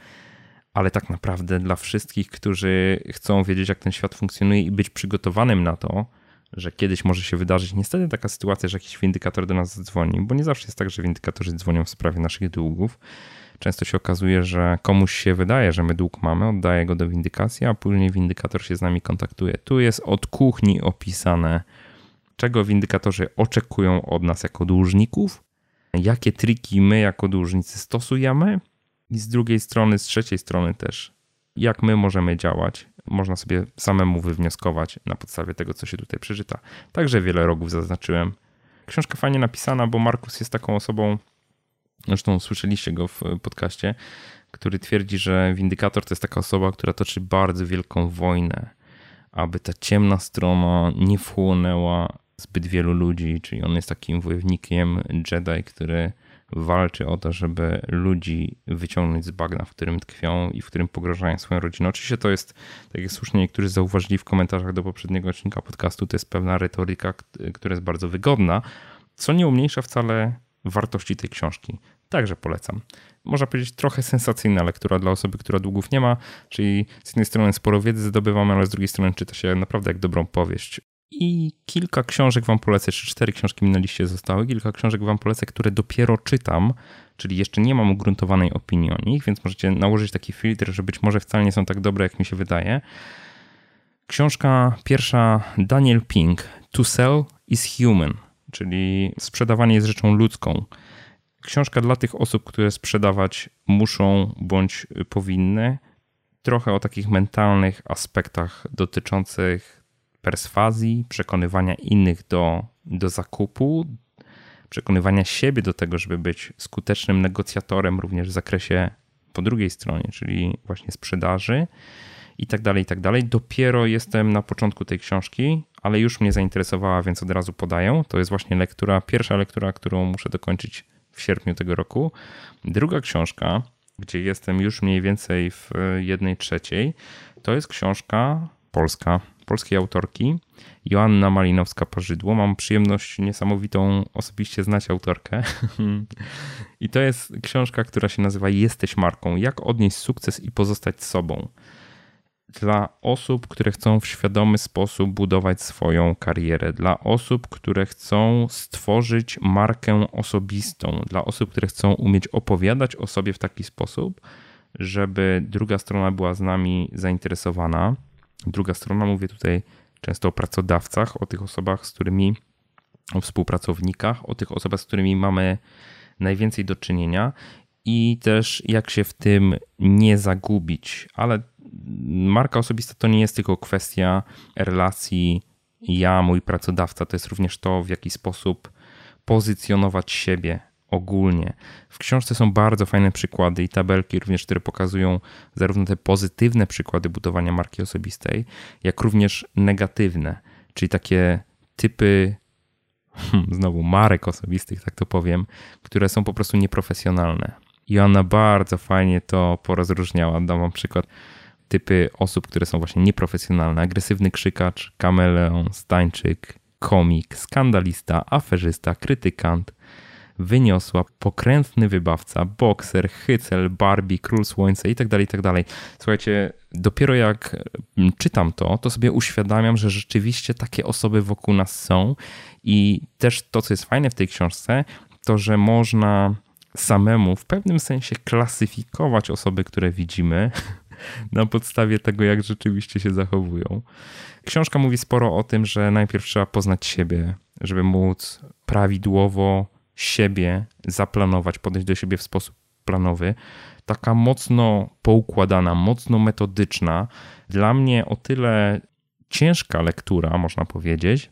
ale tak naprawdę dla wszystkich, którzy chcą wiedzieć, jak ten świat funkcjonuje i być przygotowanym na to, że kiedyś może się wydarzyć niestety taka sytuacja, że jakiś windykator do nas zadzwoni, bo nie zawsze jest tak, że windykatorzy dzwonią w sprawie naszych długów. Często się okazuje, że komuś się wydaje, że my dług mamy, oddaje go do windykacji, a później windykator się z nami kontaktuje. Tu jest od kuchni opisane, czego windykatorzy oczekują od nas jako dłużników, jakie triki my jako dłużnicy stosujemy i z drugiej strony, z trzeciej strony też, jak my możemy działać. Można sobie samemu wywnioskować na podstawie tego, co się tutaj przeczyta. Także wiele rogów zaznaczyłem. Książka fajnie napisana, bo Markus jest taką osobą, zresztą słyszeliście go w podcaście, który twierdzi, że windykator to jest taka osoba, która toczy bardzo wielką wojnę, aby ta ciemna strona nie wchłonęła zbyt wielu ludzi, czyli on jest takim wojownikiem Jedi, który walczy o to, żeby ludzi wyciągnąć z bagna, w którym tkwią i w którym pograżają swoją rodzinę. Oczywiście to jest, tak jak słusznie niektórzy zauważyli w komentarzach do poprzedniego odcinka podcastu, to jest pewna retoryka, która jest bardzo wygodna, co nie umniejsza wcale wartości tej książki. Także polecam. Można powiedzieć trochę sensacyjna lektura dla osoby, która długów nie ma, czyli z jednej strony sporo wiedzy zdobywamy, ale z drugiej strony czyta się naprawdę jak dobrą powieść. I kilka książek wam polecę, czy cztery książki mi na liście zostały, kilka książek wam polecę, które dopiero czytam, czyli jeszcze nie mam ugruntowanej opinii o nich, więc możecie nałożyć taki filtr, że być może wcale nie są tak dobre, jak mi się wydaje. Książka pierwsza Daniel Pink, To Sell is Human, czyli sprzedawanie jest rzeczą ludzką. Książka dla tych osób, które sprzedawać muszą bądź powinny. Trochę o takich mentalnych aspektach dotyczących perswazji, przekonywania innych do, do zakupu, przekonywania siebie do tego, żeby być skutecznym negocjatorem również w zakresie po drugiej stronie, czyli właśnie sprzedaży i tak dalej, i tak dalej. Dopiero jestem na początku tej książki, ale już mnie zainteresowała, więc od razu podaję. To jest właśnie lektura, pierwsza lektura, którą muszę dokończyć w sierpniu tego roku. Druga książka, gdzie jestem już mniej więcej w jednej trzeciej, to jest książka polska, polskiej autorki, Joanna Malinowska-Pożydło. Mam przyjemność niesamowitą osobiście znać autorkę. I to jest książka, która się nazywa Jesteś marką. Jak odnieść sukces i pozostać sobą dla osób, które chcą w świadomy sposób budować swoją karierę, dla osób, które chcą stworzyć markę osobistą, dla osób, które chcą umieć opowiadać o sobie w taki sposób, żeby druga strona była z nami zainteresowana. Druga strona, mówię tutaj często o pracodawcach, o tych osobach, z którymi, o współpracownikach, o tych osobach, z którymi mamy najwięcej do czynienia i też jak się w tym nie zagubić, ale marka osobista to nie jest tylko kwestia relacji ja, mój pracodawca, to jest również to, w jaki sposób pozycjonować siebie ogólnie. W książce są bardzo fajne przykłady i tabelki również, które pokazują zarówno te pozytywne przykłady budowania marki osobistej, jak również negatywne, czyli takie typy hmm, znowu marek osobistych, tak to powiem, które są po prostu nieprofesjonalne. I ona bardzo fajnie to porozróżniała. Dam wam przykład typy osób, które są właśnie nieprofesjonalne. Agresywny krzykacz, kameleon, stańczyk, komik, skandalista, aferzysta, krytykant, wyniosła, pokrętny wybawca, bokser, hycel, Barbie, król słońca itd., tak itd. Tak Słuchajcie, dopiero jak mm, czytam to, to sobie uświadamiam, że rzeczywiście takie osoby wokół nas są i też to, co jest fajne w tej książce, to, że można samemu w pewnym sensie klasyfikować osoby, które widzimy, na podstawie tego, jak rzeczywiście się zachowują. Książka mówi sporo o tym, że najpierw trzeba poznać siebie, żeby móc prawidłowo siebie zaplanować, podejść do siebie w sposób planowy. Taka mocno poukładana, mocno metodyczna, dla mnie o tyle ciężka lektura, można powiedzieć,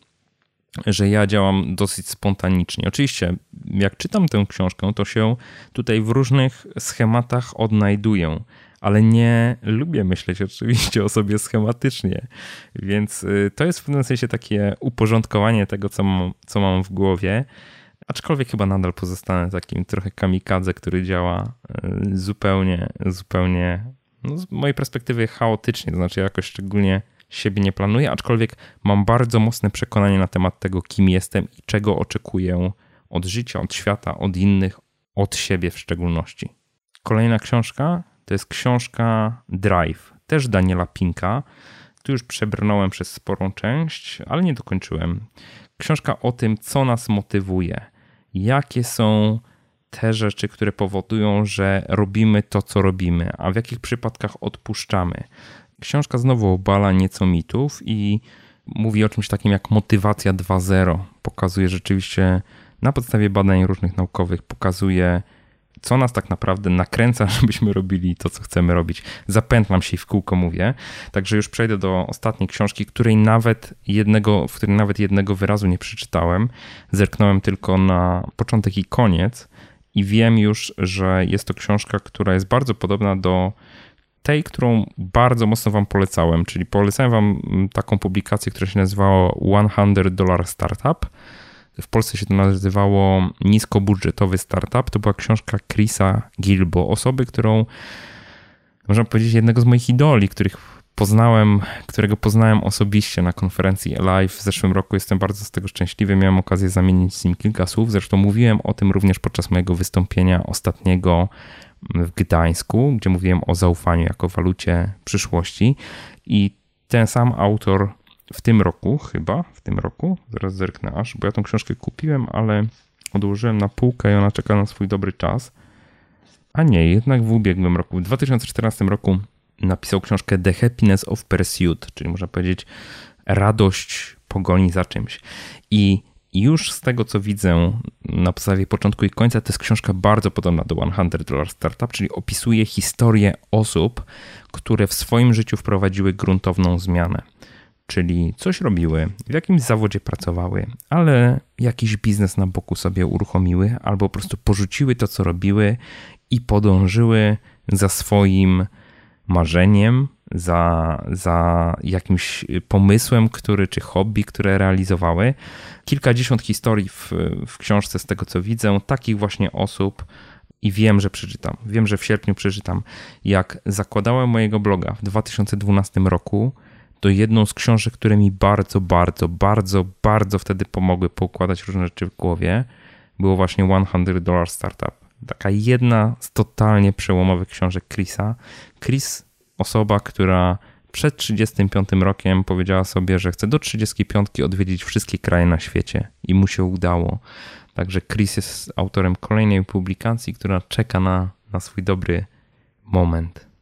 że ja działam dosyć spontanicznie. Oczywiście, jak czytam tę książkę, to się tutaj w różnych schematach odnajduję ale nie lubię myśleć oczywiście o sobie schematycznie, więc y, to jest w pewnym sensie takie uporządkowanie tego, co mam, co mam w głowie. Aczkolwiek chyba nadal pozostanę takim trochę kamikadze, który działa y, zupełnie, zupełnie no z mojej perspektywy chaotycznie, to znaczy jakoś szczególnie siebie nie planuję, aczkolwiek mam bardzo mocne przekonanie na temat tego, kim jestem i czego oczekuję od życia, od świata, od innych, od siebie w szczególności. Kolejna książka to jest książka Drive, też Daniela Pinka. Tu już przebrnąłem przez sporą część, ale nie dokończyłem. Książka o tym, co nas motywuje, jakie są te rzeczy, które powodują, że robimy to, co robimy, a w jakich przypadkach odpuszczamy. Książka znowu obala nieco mitów i mówi o czymś takim jak motywacja 2.0. Pokazuje rzeczywiście na podstawie badań różnych naukowych, pokazuje co nas tak naprawdę nakręca, żebyśmy robili to, co chcemy robić. Zapętlam się i w kółko mówię. Także już przejdę do ostatniej książki, której nawet jednego, w której nawet jednego wyrazu nie przeczytałem. Zerknąłem tylko na początek i koniec i wiem już, że jest to książka, która jest bardzo podobna do tej, którą bardzo mocno Wam polecałem, czyli polecałem Wam taką publikację, która się nazywała 100 Dollar Startup w Polsce się to nazywało niskobudżetowy startup. To była książka Chrisa Gilbo, osoby, którą można powiedzieć jednego z moich idoli, których poznałem, którego poznałem osobiście na konferencji Live w zeszłym roku. Jestem bardzo z tego szczęśliwy. Miałem okazję zamienić z nim kilka słów. Zresztą mówiłem o tym również podczas mojego wystąpienia ostatniego w Gdańsku, gdzie mówiłem o zaufaniu jako walucie przyszłości. I ten sam autor w tym roku, chyba w tym roku, zaraz zerknę aż, bo ja tą książkę kupiłem, ale odłożyłem na półkę i ona czeka na swój dobry czas. A nie, jednak w ubiegłym roku, w 2014 roku napisał książkę The Happiness of Pursuit, czyli można powiedzieć radość pogoni za czymś. I już z tego, co widzę na podstawie początku i końca, to jest książka bardzo podobna do 100 Dollar Startup, czyli opisuje historię osób, które w swoim życiu wprowadziły gruntowną zmianę. Czyli coś robiły, w jakimś zawodzie pracowały, ale jakiś biznes na boku sobie uruchomiły, albo po prostu porzuciły to, co robiły i podążyły za swoim marzeniem, za, za jakimś pomysłem, który, czy hobby, które realizowały. Kilkadziesiąt historii w, w książce, z tego co widzę, takich właśnie osób, i wiem, że przeczytam. Wiem, że w sierpniu przeczytam. Jak zakładałem mojego bloga w 2012 roku, to jedną z książek, które mi bardzo, bardzo, bardzo, bardzo wtedy pomogły poukładać różne rzeczy w głowie, było właśnie 100 Dollar Startup. Taka jedna z totalnie przełomowych książek Chrisa. Chris osoba, która przed 35 rokiem powiedziała sobie, że chce do 35 odwiedzić wszystkie kraje na świecie i mu się udało. Także Chris jest autorem kolejnej publikacji, która czeka na, na swój dobry moment.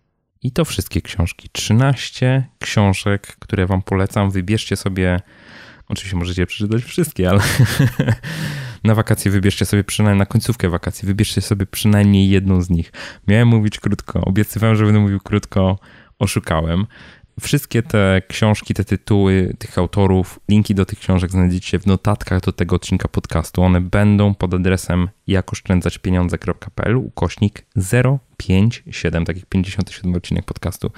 I to wszystkie książki. 13 książek, które Wam polecam. Wybierzcie sobie, oczywiście możecie przeczytać wszystkie, ale na wakacje wybierzcie sobie przynajmniej, na końcówkę wakacji, wybierzcie sobie przynajmniej jedną z nich. Miałem mówić krótko, obiecywałem, że będę mówił krótko, oszukałem. Wszystkie te książki, te tytuły tych autorów, linki do tych książek znajdziecie w notatkach do tego odcinka podcastu. One będą pod adresem jakoszczędzaćpieniądze.pl ukośnik 057, tak jak 57 odcinek podcastu.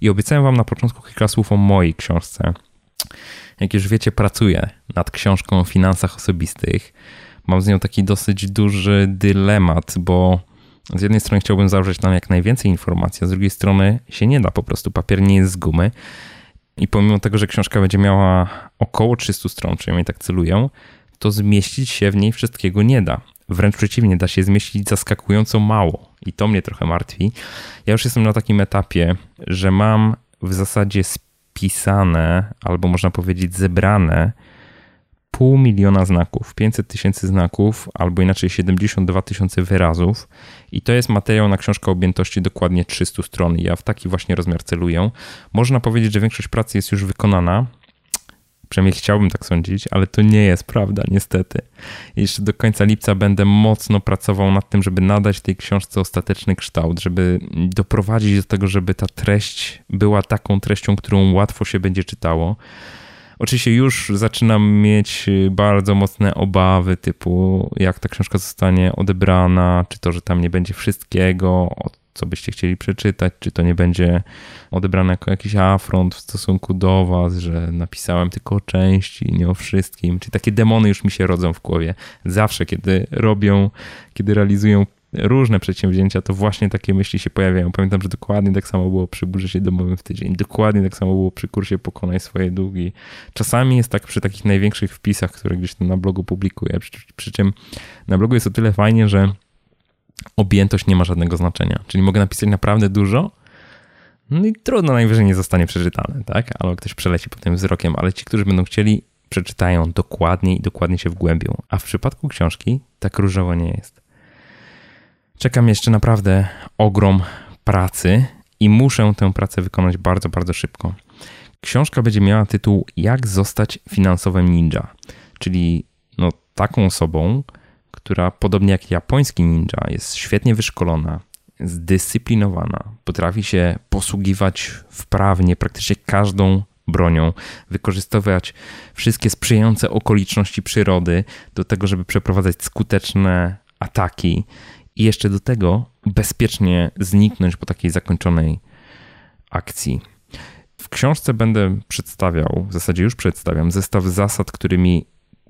I obiecałem wam na początku kilka słów o mojej książce. Jak już wiecie, pracuję nad książką o finansach osobistych mam z nią taki dosyć duży dylemat, bo z jednej strony chciałbym zawrzeć tam jak najwięcej informacji, a z drugiej strony się nie da po prostu. Papier nie jest z gumy. I pomimo tego, że książka będzie miała około 300 stron, przynajmniej tak celuję, to zmieścić się w niej wszystkiego nie da. Wręcz przeciwnie, da się zmieścić zaskakująco mało. I to mnie trochę martwi. Ja już jestem na takim etapie, że mam w zasadzie spisane, albo można powiedzieć zebrane pół miliona znaków, 500 tysięcy znaków, albo inaczej 72 tysiące wyrazów. I to jest materiał na książkę objętości dokładnie 300 stron. Ja w taki właśnie rozmiar celuję. Można powiedzieć, że większość pracy jest już wykonana. Przynajmniej chciałbym tak sądzić, ale to nie jest prawda, niestety. Jeszcze do końca lipca będę mocno pracował nad tym, żeby nadać tej książce ostateczny kształt, żeby doprowadzić do tego, żeby ta treść była taką treścią, którą łatwo się będzie czytało. Oczywiście już zaczynam mieć y, bardzo mocne obawy, typu jak ta książka zostanie odebrana, czy to, że tam nie będzie wszystkiego, co byście chcieli przeczytać, czy to nie będzie odebrane jako jakiś afront w stosunku do Was, że napisałem tylko o części, nie o wszystkim. Czy takie demony już mi się rodzą w głowie. Zawsze, kiedy robią, kiedy realizują różne przedsięwzięcia, to właśnie takie myśli się pojawiają. Pamiętam, że dokładnie tak samo było przy budżecie domowym w tydzień, dokładnie tak samo było przy kursie Pokonaj swoje długi. Czasami jest tak przy takich największych wpisach, które gdzieś tam na blogu publikuję, przy, przy czym na blogu jest o tyle fajnie, że objętość nie ma żadnego znaczenia. Czyli mogę napisać naprawdę dużo, no i trudno, najwyżej nie zostanie przeczytane, tak? Albo ktoś przeleci potem wzrokiem, ale ci, którzy będą chcieli, przeczytają dokładnie i dokładnie się wgłębią. A w przypadku książki tak różowo nie jest. Czekam jeszcze naprawdę ogrom pracy i muszę tę pracę wykonać bardzo, bardzo szybko. Książka będzie miała tytuł Jak zostać finansowym ninja, czyli no, taką osobą, która podobnie jak japoński ninja jest świetnie wyszkolona, zdyscyplinowana, potrafi się posługiwać wprawnie praktycznie każdą bronią, wykorzystywać wszystkie sprzyjające okoliczności przyrody do tego, żeby przeprowadzać skuteczne ataki i jeszcze do tego bezpiecznie zniknąć po takiej zakończonej akcji. W książce będę przedstawiał, w zasadzie już przedstawiam, zestaw zasad, którymi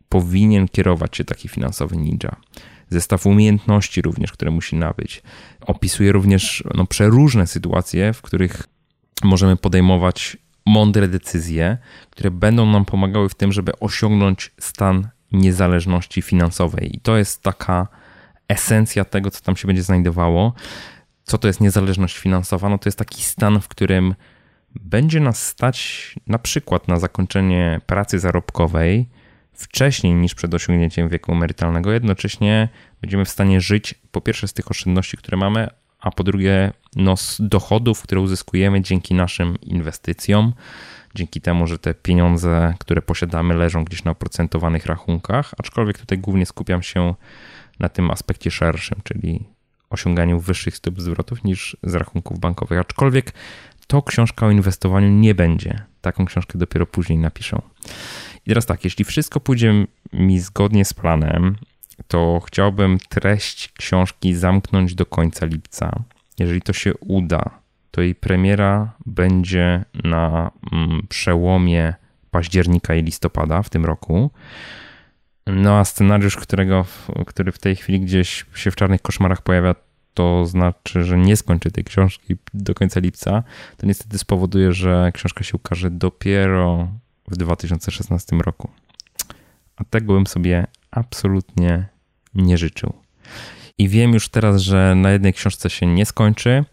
powinien kierować się taki finansowy ninja. Zestaw umiejętności również, które musi nabyć. Opisuje również no, przeróżne sytuacje, w których możemy podejmować mądre decyzje, które będą nam pomagały w tym, żeby osiągnąć stan niezależności finansowej. I to jest taka esencja tego, co tam się będzie znajdowało. Co to jest niezależność finansowa? No to jest taki stan, w którym będzie nas stać na przykład na zakończenie pracy zarobkowej wcześniej niż przed osiągnięciem wieku emerytalnego. Jednocześnie będziemy w stanie żyć po pierwsze z tych oszczędności, które mamy, a po drugie no, z dochodów, które uzyskujemy dzięki naszym inwestycjom, dzięki temu, że te pieniądze, które posiadamy, leżą gdzieś na oprocentowanych rachunkach. Aczkolwiek tutaj głównie skupiam się na tym aspekcie szerszym, czyli osiąganiu wyższych stóp zwrotów niż z rachunków bankowych. Aczkolwiek to książka o inwestowaniu nie będzie. Taką książkę dopiero później napiszę. I teraz tak, jeśli wszystko pójdzie mi zgodnie z planem, to chciałbym treść książki zamknąć do końca lipca. Jeżeli to się uda, to jej premiera będzie na mm, przełomie października i listopada w tym roku. No a scenariusz, którego, który w tej chwili gdzieś się w czarnych koszmarach pojawia, to znaczy, że nie skończę tej książki do końca lipca. To niestety spowoduje, że książka się ukaże dopiero w 2016 roku. A tego bym sobie absolutnie nie życzył. I wiem już teraz, że na jednej książce się nie skończy.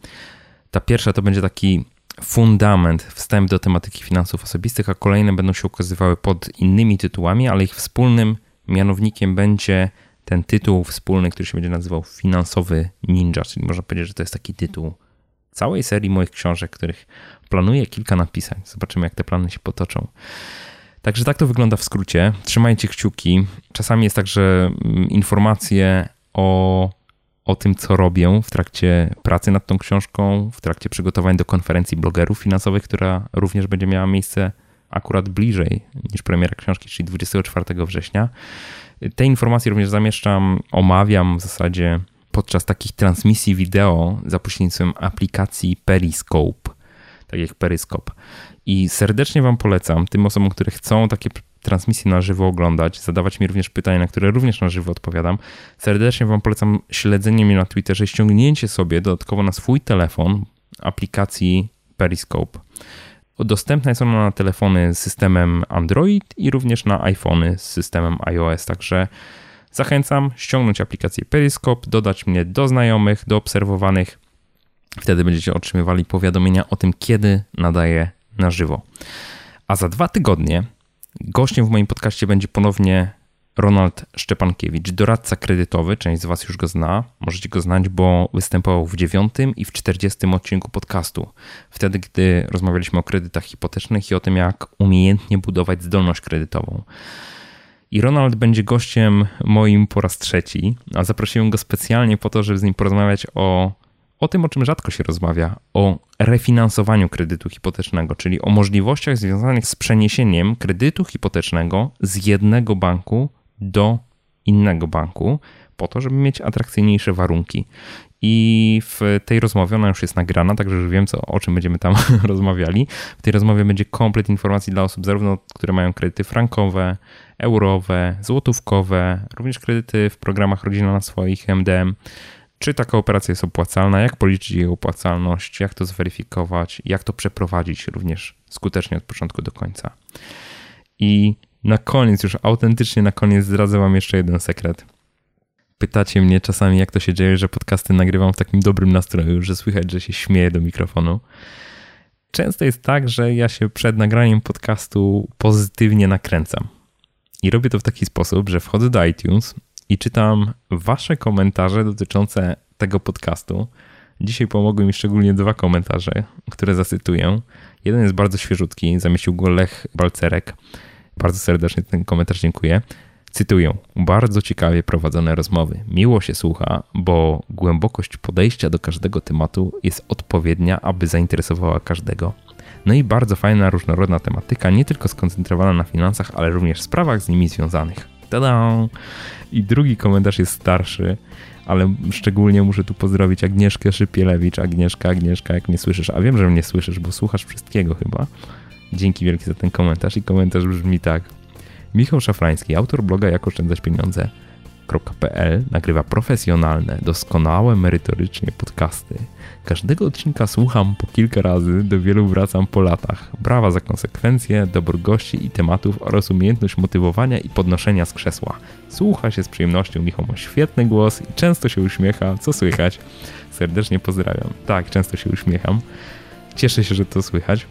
Ta pierwsza to będzie taki fundament, wstęp do tematyki finansów osobistych, a kolejne będą się ukazywały pod innymi tytułami, ale ich wspólnym mianownikiem będzie ten tytuł wspólny, który się będzie nazywał Finansowy Ninja, czyli można powiedzieć, że to jest taki tytuł całej serii moich książek, których planuję kilka napisać. Zobaczymy, jak te plany się potoczą. Także tak to wygląda w skrócie. Trzymajcie kciuki. Czasami jest tak, że mm, informacje o, o tym, co robię w trakcie pracy nad tą książką, w trakcie przygotowań do konferencji blogerów finansowych, która również będzie miała miejsce akurat bliżej niż premiera książki, czyli 24 września. Te informacje również zamieszczam, omawiam w zasadzie podczas takich transmisji wideo za pośrednictwem aplikacji Periscope, tak jak Periscope. I serdecznie Wam polecam tym osobom, które chcą takie transmisje na żywo oglądać, zadawać mi również pytania, na które również na żywo odpowiadam. Serdecznie Wam polecam śledzenie mnie na Twitterze, ściągnięcie sobie dodatkowo na swój telefon aplikacji Periscope. Dostępna jest ona na telefony z systemem Android i również na iPhony z systemem iOS, także zachęcam ściągnąć aplikację Periscope, dodać mnie do znajomych, do obserwowanych. Wtedy będziecie otrzymywali powiadomienia o tym, kiedy nadaję na żywo. A za dwa tygodnie gościem w moim podcaście będzie ponownie Ronald Szczepankiewicz, doradca kredytowy. Część z Was już go zna. Możecie go znać, bo występował w dziewiątym i w czterdziestym odcinku podcastu. Wtedy, gdy rozmawialiśmy o kredytach hipotecznych i o tym, jak umiejętnie budować zdolność kredytową. I Ronald będzie gościem moim po raz trzeci, a zaprosiłem go specjalnie po to, żeby z nim porozmawiać o, o tym, o czym rzadko się rozmawia, o refinansowaniu kredytu hipotecznego, czyli o możliwościach związanych z przeniesieniem kredytu hipotecznego z jednego banku do innego banku, po to, żeby mieć atrakcyjniejsze warunki. I w tej rozmowie, ona już jest nagrana, także już wiem, co, o czym będziemy tam rozmawiali. W tej rozmowie będzie komplet informacji dla osób, zarówno które mają kredyty frankowe, eurowe, złotówkowe, również kredyty w programach Rodzina na swoich MDM. Czy taka operacja jest opłacalna, jak policzyć jej opłacalność, jak to zweryfikować, jak to przeprowadzić również skutecznie od początku do końca. I na koniec, już autentycznie na koniec zdradzę Wam jeszcze jeden sekret. Pytacie mnie czasami, jak to się dzieje, że podcasty nagrywam w takim dobrym nastroju, że słychać, że się śmieję do mikrofonu. Często jest tak, że ja się przed nagraniem podcastu pozytywnie nakręcam. I robię to w taki sposób, że wchodzę do iTunes i czytam Wasze komentarze dotyczące tego podcastu. Dzisiaj pomogły mi szczególnie dwa komentarze, które zacytuję. Jeden jest bardzo świeżutki, zamieścił go Lech Balcerek. Bardzo serdecznie ten komentarz dziękuję. Cytuję: Bardzo ciekawie prowadzone rozmowy. Miło się słucha, bo głębokość podejścia do każdego tematu jest odpowiednia, aby zainteresowała każdego. No i bardzo fajna, różnorodna tematyka, nie tylko skoncentrowana na finansach, ale również sprawach z nimi związanych. Tada! I drugi komentarz jest starszy, ale szczególnie muszę tu pozdrowić Agnieszkę Szypielewicz. Agnieszka, Agnieszka, jak mnie słyszysz, a wiem, że mnie słyszysz, bo słuchasz wszystkiego chyba. Dzięki wielkie za ten komentarz i komentarz brzmi tak. Michał Szafrański, autor bloga Jak oszczędzać nagrywa profesjonalne, doskonałe merytorycznie podcasty. Każdego odcinka słucham po kilka razy, do wielu wracam po latach. Brawa za konsekwencje, dobór gości i tematów oraz umiejętność motywowania i podnoszenia z krzesła. Słucha się z przyjemnością, Michał ma świetny głos i często się uśmiecha, co słychać. Serdecznie pozdrawiam. Tak, często się uśmiecham. Cieszę się, że to słychać.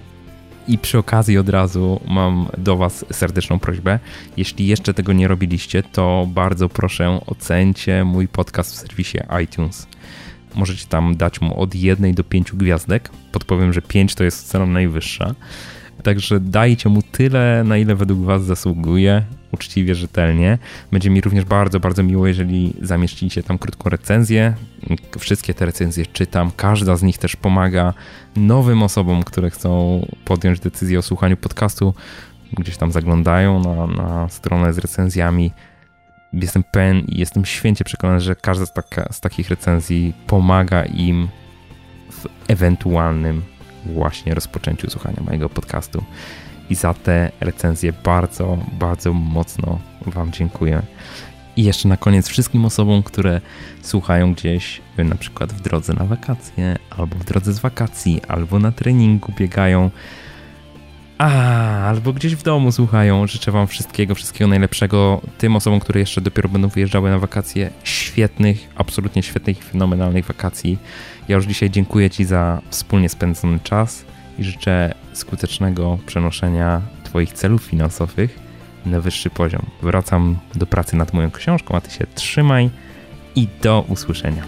I przy okazji od razu mam do Was serdeczną prośbę. Jeśli jeszcze tego nie robiliście, to bardzo proszę ocencie mój podcast w serwisie iTunes. Możecie tam dać mu od jednej do pięciu gwiazdek. Podpowiem, że pięć to jest cena najwyższa. Także dajcie mu tyle, na ile według Was zasługuje, uczciwie, rzetelnie. Będzie mi również bardzo, bardzo miło, jeżeli zamieścicie tam krótką recenzję. Wszystkie te recenzje czytam, każda z nich też pomaga nowym osobom, które chcą podjąć decyzję o słuchaniu podcastu. Gdzieś tam zaglądają na, na stronę z recenzjami. Jestem pewien i jestem święcie przekonany, że każda z, taka, z takich recenzji pomaga im w ewentualnym właśnie rozpoczęciu słuchania mojego podcastu. I za te recenzje bardzo, bardzo mocno Wam dziękuję. I jeszcze na koniec wszystkim osobom, które słuchają gdzieś, na przykład w drodze na wakacje, albo w drodze z wakacji, albo na treningu biegają, a, albo gdzieś w domu słuchają. Życzę Wam wszystkiego, wszystkiego najlepszego. Tym osobom, które jeszcze dopiero będą wyjeżdżały na wakacje, świetnych, absolutnie świetnych i fenomenalnych wakacji. Ja już dzisiaj dziękuję Ci za wspólnie spędzony czas i życzę skutecznego przenoszenia Twoich celów finansowych na wyższy poziom. Wracam do pracy nad moją książką, a Ty się trzymaj i do usłyszenia.